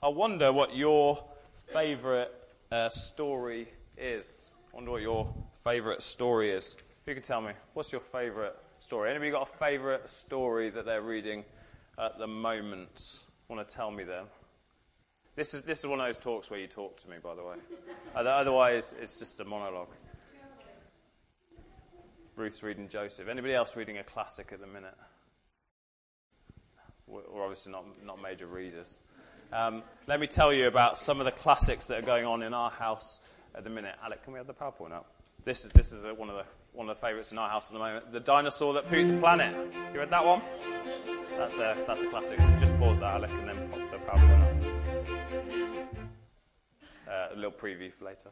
I wonder what your favourite uh, story is. I wonder what your favourite story is. Who can tell me? What's your favourite story? Anybody got a favourite story that they're reading at the moment? Want to tell me them? This is, this is one of those talks where you talk to me, by the way. Otherwise, it's just a monologue. Ruth's reading Joseph. Anybody else reading a classic at the minute? We're obviously not, not major readers. Um, let me tell you about some of the classics that are going on in our house at the minute. Alec, can we have the PowerPoint up? This is, this is a, one, of the, one of the favourites in our house at the moment. The Dinosaur That Pooped the Planet. You read that one? That's a, that's a classic. Just pause that, Alec, and then pop the PowerPoint up. Uh, a little preview for later.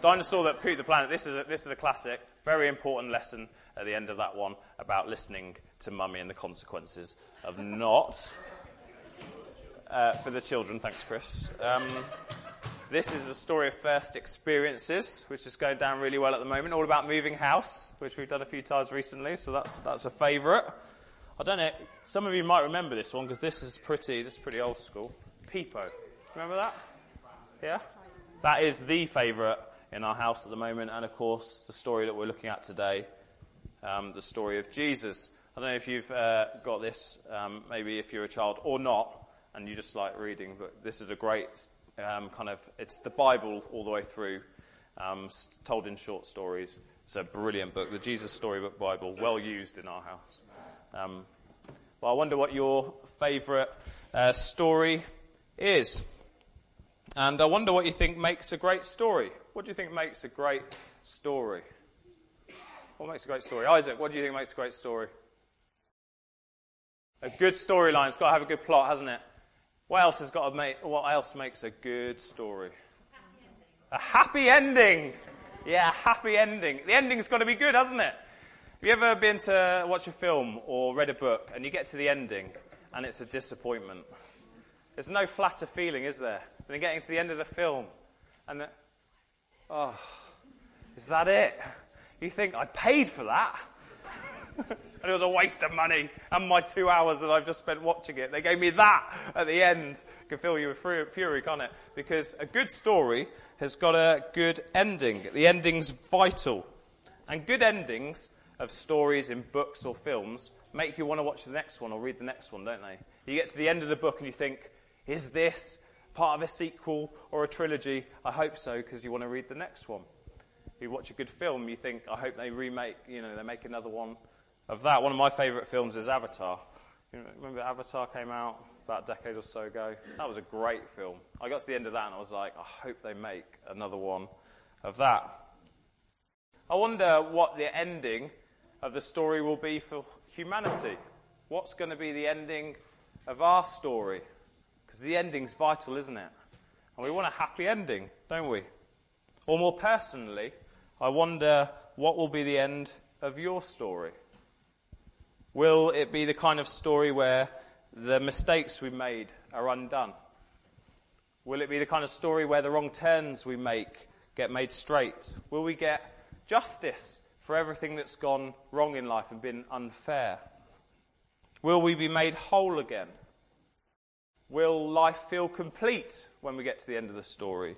Dinosaur That Pooped the Planet. This is, a, this is a classic. Very important lesson at the end of that one about listening to mummy and the consequences of not uh, for the children. Thanks, Chris. Um, this is a story of first experiences, which is going down really well at the moment. All about moving house, which we've done a few times recently, so that's that's a favourite. I don't know. Some of you might remember this one because this is pretty. This is pretty old school. Peepo, remember that? Yeah, that is the favourite in our house at the moment, and of course the story that we're looking at today, um, the story of Jesus. I don't know if you've uh, got this, um, maybe if you're a child or not and you just like reading. But this is a great um, kind of, it's the Bible all the way through, um, told in short stories. It's a brilliant book, the Jesus Storybook Bible, well used in our house. Um, well, I wonder what your favourite uh, story is. And I wonder what you think makes a great story. What do you think makes a great story? What makes a great story? Isaac, what do you think makes a great story? A good storyline. It's got to have a good plot, hasn't it? What else has got to make, what else makes a good story? A happy ending. Yeah, a happy ending. The ending's got to be good, hasn't it? Have you ever been to watch a film or read a book and you get to the ending and it's a disappointment? There's no flatter feeling, is there, than getting to the end of the film and, the, oh, is that it? You think, I paid for that. and it was a waste of money and my two hours that I've just spent watching it. They gave me that at the end. Can fill you with fury, can't it? Because a good story has got a good ending. The ending's vital. And good endings of stories in books or films make you want to watch the next one or read the next one, don't they? You get to the end of the book and you think, is this part of a sequel or a trilogy? I hope so, because you want to read the next one. You watch a good film, you think, I hope they remake, you know, they make another one of that, one of my favourite films is Avatar. You remember Avatar came out about a decade or so ago? That was a great film. I got to the end of that and I was like, I hope they make another one of that. I wonder what the ending of the story will be for humanity. What's going to be the ending of our story? Because the ending's vital, isn't it? And we want a happy ending, don't we? Or more personally, I wonder what will be the end of your story. Will it be the kind of story where the mistakes we made are undone? Will it be the kind of story where the wrong turns we make get made straight? Will we get justice for everything that's gone wrong in life and been unfair? Will we be made whole again? Will life feel complete when we get to the end of the story?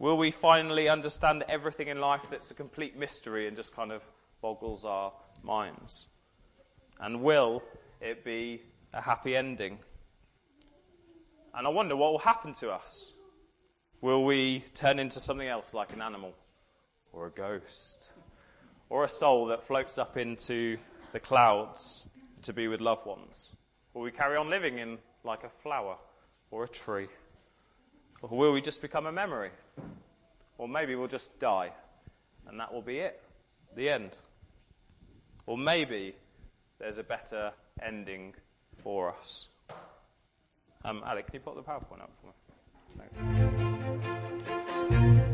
Will we finally understand everything in life that's a complete mystery and just kind of boggles our minds? And will it be a happy ending? And I wonder what will happen to us. Will we turn into something else like an animal or a ghost or a soul that floats up into the clouds to be with loved ones? Will we carry on living in like a flower or a tree? Or will we just become a memory? Or maybe we'll just die and that will be it, the end. Or maybe there's a better ending for us. Um, Alec, can you put the PowerPoint up for me? Thanks.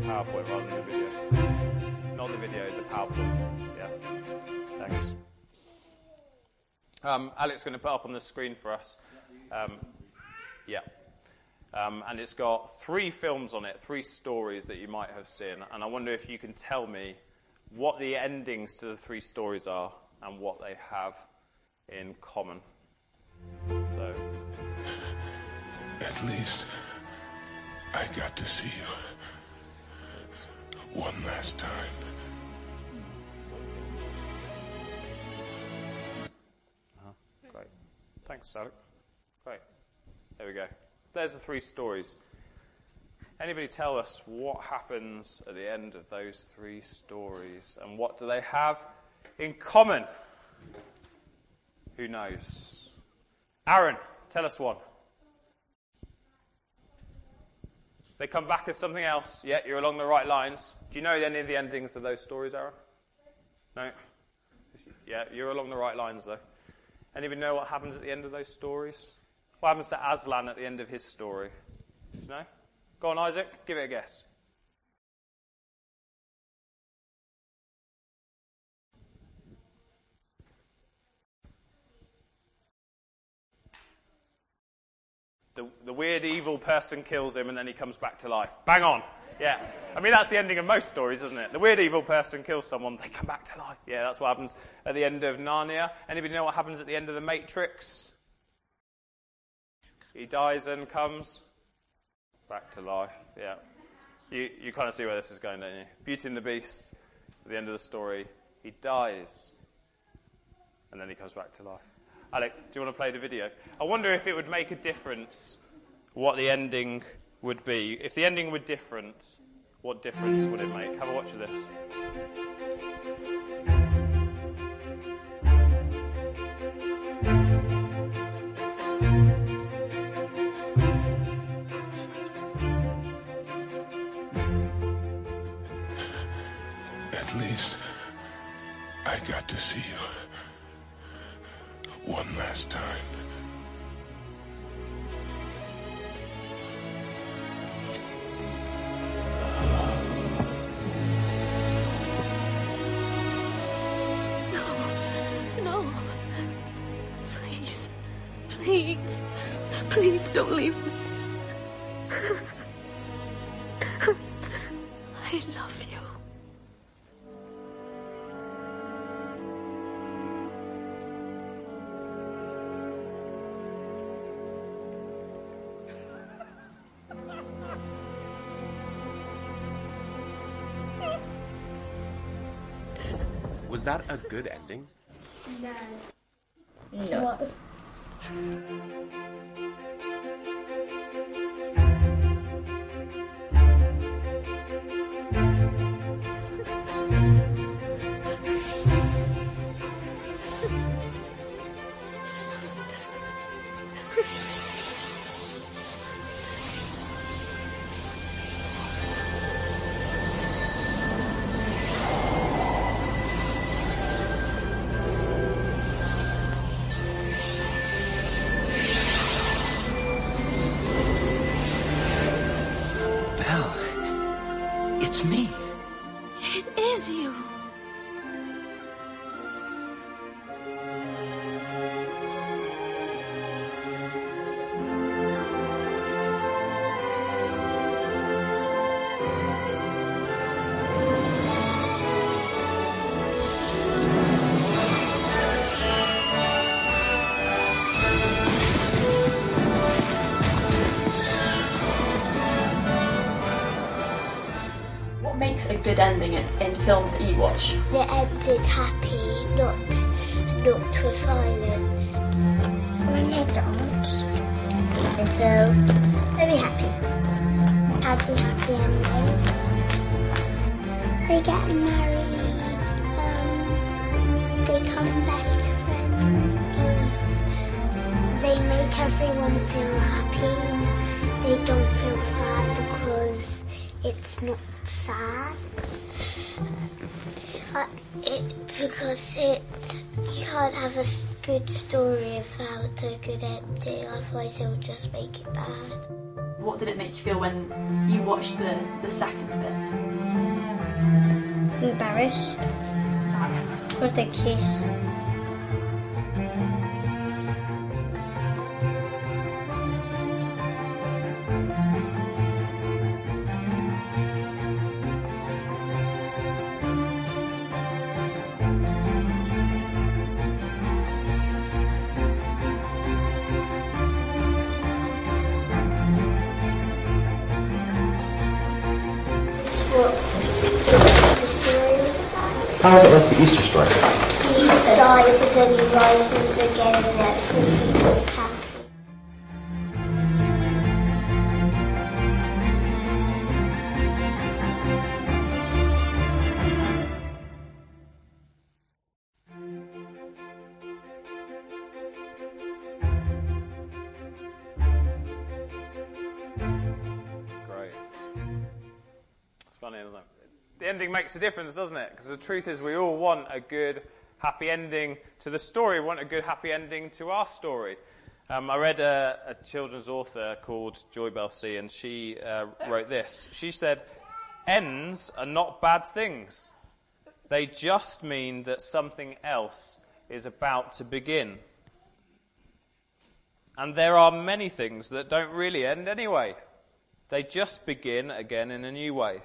PowerPoint rather than the video. Not the video, the PowerPoint. Yeah. Thanks. Um, Alec's going to put up on the screen for us. Um, yeah. Um, and it's got three films on it, three stories that you might have seen. And I wonder if you can tell me what the endings to the three stories are and what they have in common. So. At least I got to see you one last time. Uh-huh. Great. Thanks, Alec. Great. There we go. There's the three stories. Anybody tell us what happens at the end of those three stories and what do they have in common? Who knows? Aaron, tell us one. They come back as something else. Yeah, you're along the right lines. Do you know any of the endings of those stories, Aaron? No? Yeah, you're along the right lines, though. Anybody know what happens at the end of those stories? What happens to Aslan at the end of his story? Do you know? Go on, Isaac, give it a guess. The, the weird evil person kills him and then he comes back to life. Bang on. Yeah. I mean, that's the ending of most stories, isn't it? The weird evil person kills someone, they come back to life. Yeah, that's what happens at the end of Narnia. Anybody know what happens at the end of The Matrix? He dies and comes back to life. Yeah. You, you kind of see where this is going, don't you? Beauty and the Beast, at the end of the story, he dies and then he comes back to life. Alec, do you want to play the video? I wonder if it would make a difference what the ending would be. If the ending were different, what difference would it make? Have a watch of this. At least I got to see you Please don't leave me. I love you. Was that a good ending? Belle, is ending in, in films that you watch? They ended happy, not not with violence. When they don't, they feel very happy. Happy, happy ending. They get married. Um, they become best friends. They make everyone feel happy. They don't feel sad because it's not sad. Uh, it, because it you can't have a good story without a good ending, otherwise it'll just make it bad. What did it make you feel when you watched the, the second bit? Embarrassed because they kiss. The story. How is it like the Easter story? He dies and then he rises again and everything's ending makes a difference, doesn't it? Because the truth is, we all want a good, happy ending to the story. We want a good, happy ending to our story. Um, I read a, a children's author called Joy Belsey, and she uh, wrote this. She said, Ends are not bad things. They just mean that something else is about to begin. And there are many things that don't really end anyway. They just begin again in a new way.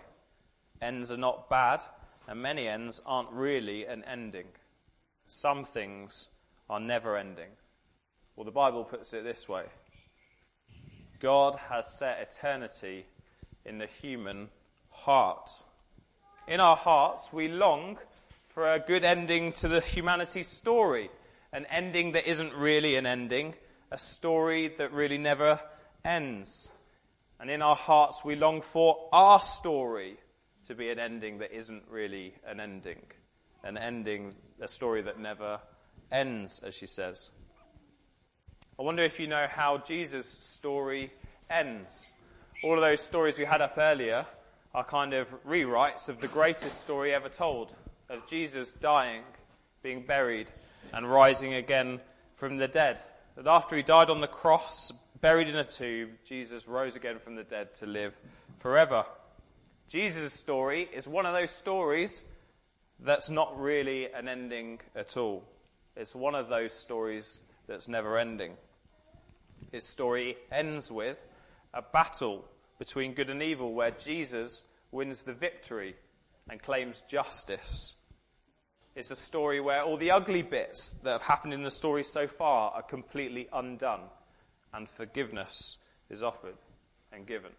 Ends are not bad, and many ends aren't really an ending. Some things are never ending. Well, the Bible puts it this way God has set eternity in the human heart. In our hearts, we long for a good ending to the humanity story, an ending that isn't really an ending, a story that really never ends. And in our hearts, we long for our story to be an ending that isn't really an ending. An ending, a story that never ends, as she says. I wonder if you know how Jesus' story ends. All of those stories we had up earlier are kind of rewrites of the greatest story ever told of Jesus dying, being buried, and rising again from the dead. That after he died on the cross, buried in a tomb, Jesus rose again from the dead to live forever. Jesus' story is one of those stories that's not really an ending at all. It's one of those stories that's never ending. His story ends with a battle between good and evil where Jesus wins the victory and claims justice. It's a story where all the ugly bits that have happened in the story so far are completely undone and forgiveness is offered and given.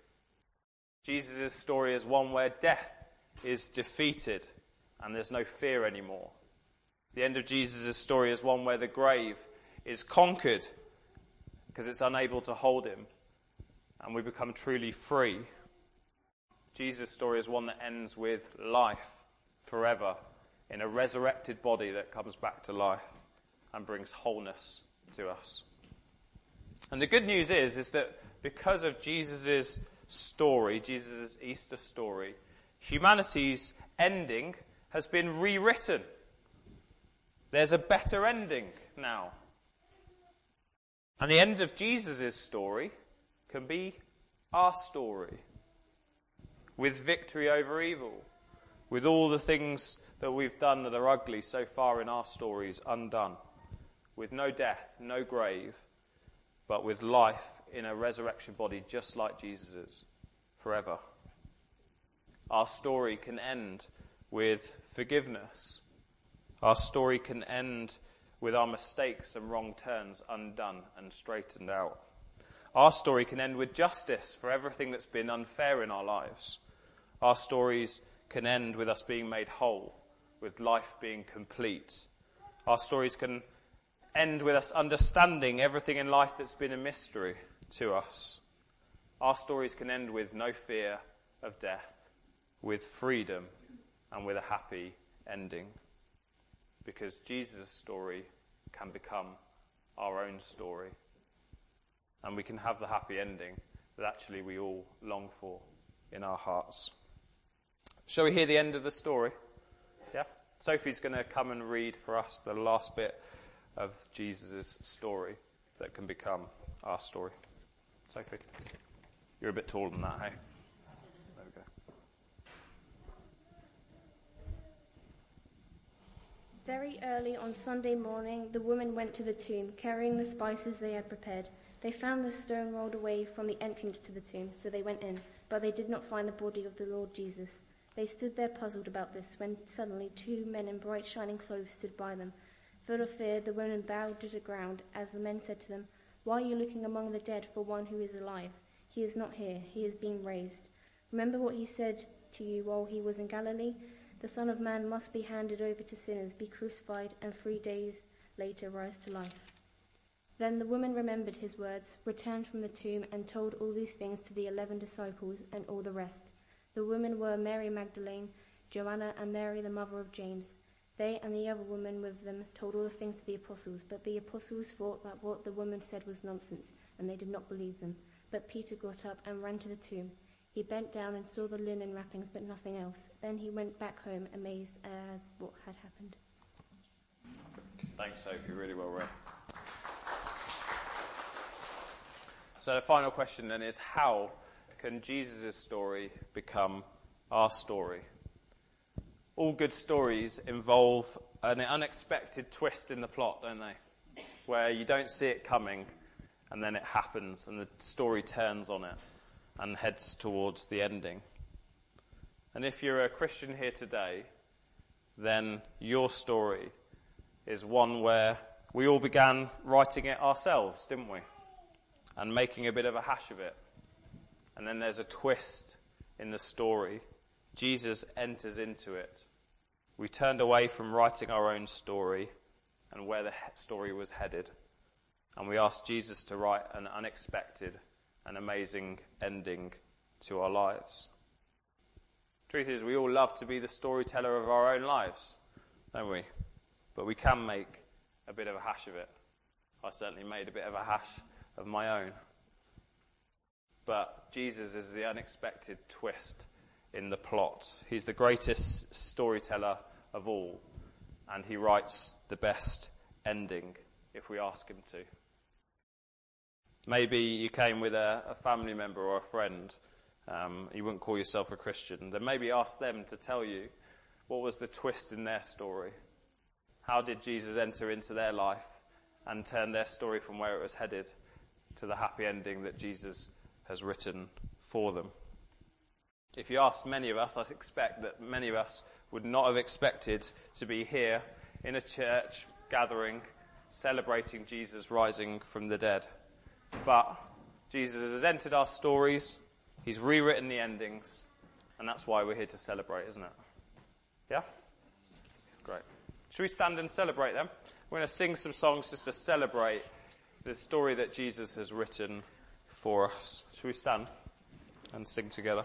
Jesus' story is one where death is defeated and there's no fear anymore. The end of Jesus' story is one where the grave is conquered because it's unable to hold him and we become truly free. Jesus' story is one that ends with life forever in a resurrected body that comes back to life and brings wholeness to us. And the good news is, is that because of Jesus' story, Jesus' Easter story, humanity's ending has been rewritten. There's a better ending now. And the end of Jesus' story can be our story. With victory over evil. With all the things that we've done that are ugly so far in our stories undone. With no death, no grave, but with life in a resurrection body just like Jesus's forever. Our story can end with forgiveness. Our story can end with our mistakes and wrong turns undone and straightened out. Our story can end with justice for everything that's been unfair in our lives. Our stories can end with us being made whole, with life being complete. Our stories can end with us understanding everything in life that's been a mystery to us. Our stories can end with no fear of death, with freedom, and with a happy ending. Because Jesus' story can become our own story. And we can have the happy ending that actually we all long for in our hearts. Shall we hear the end of the story? Yeah? Sophie's going to come and read for us the last bit of Jesus' story that can become our story. Sophie, you're a bit taller than that, hey? There we go. Very early on Sunday morning, the women went to the tomb, carrying the spices they had prepared. They found the stone rolled away from the entrance to the tomb, so they went in, but they did not find the body of the Lord Jesus. They stood there puzzled about this, when suddenly two men in bright shining clothes stood by them. Full of fear, the women bowed to the ground, as the men said to them, Why are you looking among the dead for one who is alive? He is not here, he is being raised. Remember what he said to you while he was in Galilee? The Son of Man must be handed over to sinners, be crucified, and three days later rise to life. Then the woman remembered his words, returned from the tomb, and told all these things to the eleven disciples and all the rest. The women were Mary Magdalene, Joanna, and Mary, the mother of James. They and the other woman with them told all the things to the apostles, but the apostles thought that what the woman said was nonsense, and they did not believe them. But Peter got up and ran to the tomb. He bent down and saw the linen wrappings, but nothing else. Then he went back home, amazed as what had happened. Thanks, Sophie. Really well read. So the final question then is how can Jesus' story become our story? All good stories involve an unexpected twist in the plot, don't they? Where you don't see it coming and then it happens and the story turns on it and heads towards the ending. And if you're a Christian here today, then your story is one where we all began writing it ourselves, didn't we? And making a bit of a hash of it. And then there's a twist in the story. Jesus enters into it. We turned away from writing our own story and where the story was headed. And we asked Jesus to write an unexpected and amazing ending to our lives. Truth is, we all love to be the storyteller of our own lives, don't we? But we can make a bit of a hash of it. I certainly made a bit of a hash of my own. But Jesus is the unexpected twist in the plot. He's the greatest storyteller of all, and he writes the best ending if we ask him to. Maybe you came with a, a family member or a friend. Um, you wouldn't call yourself a Christian. Then maybe ask them to tell you what was the twist in their story. How did Jesus enter into their life and turn their story from where it was headed to the happy ending that Jesus has written for them? If you ask many of us, I expect that many of us would not have expected to be here in a church gathering celebrating Jesus rising from the dead. But Jesus has entered our stories, He's rewritten the endings, and that's why we're here to celebrate, isn't it? Yeah? Great. Should we stand and celebrate them? We're going to sing some songs just to celebrate the story that Jesus has written for us. Should we stand and sing together?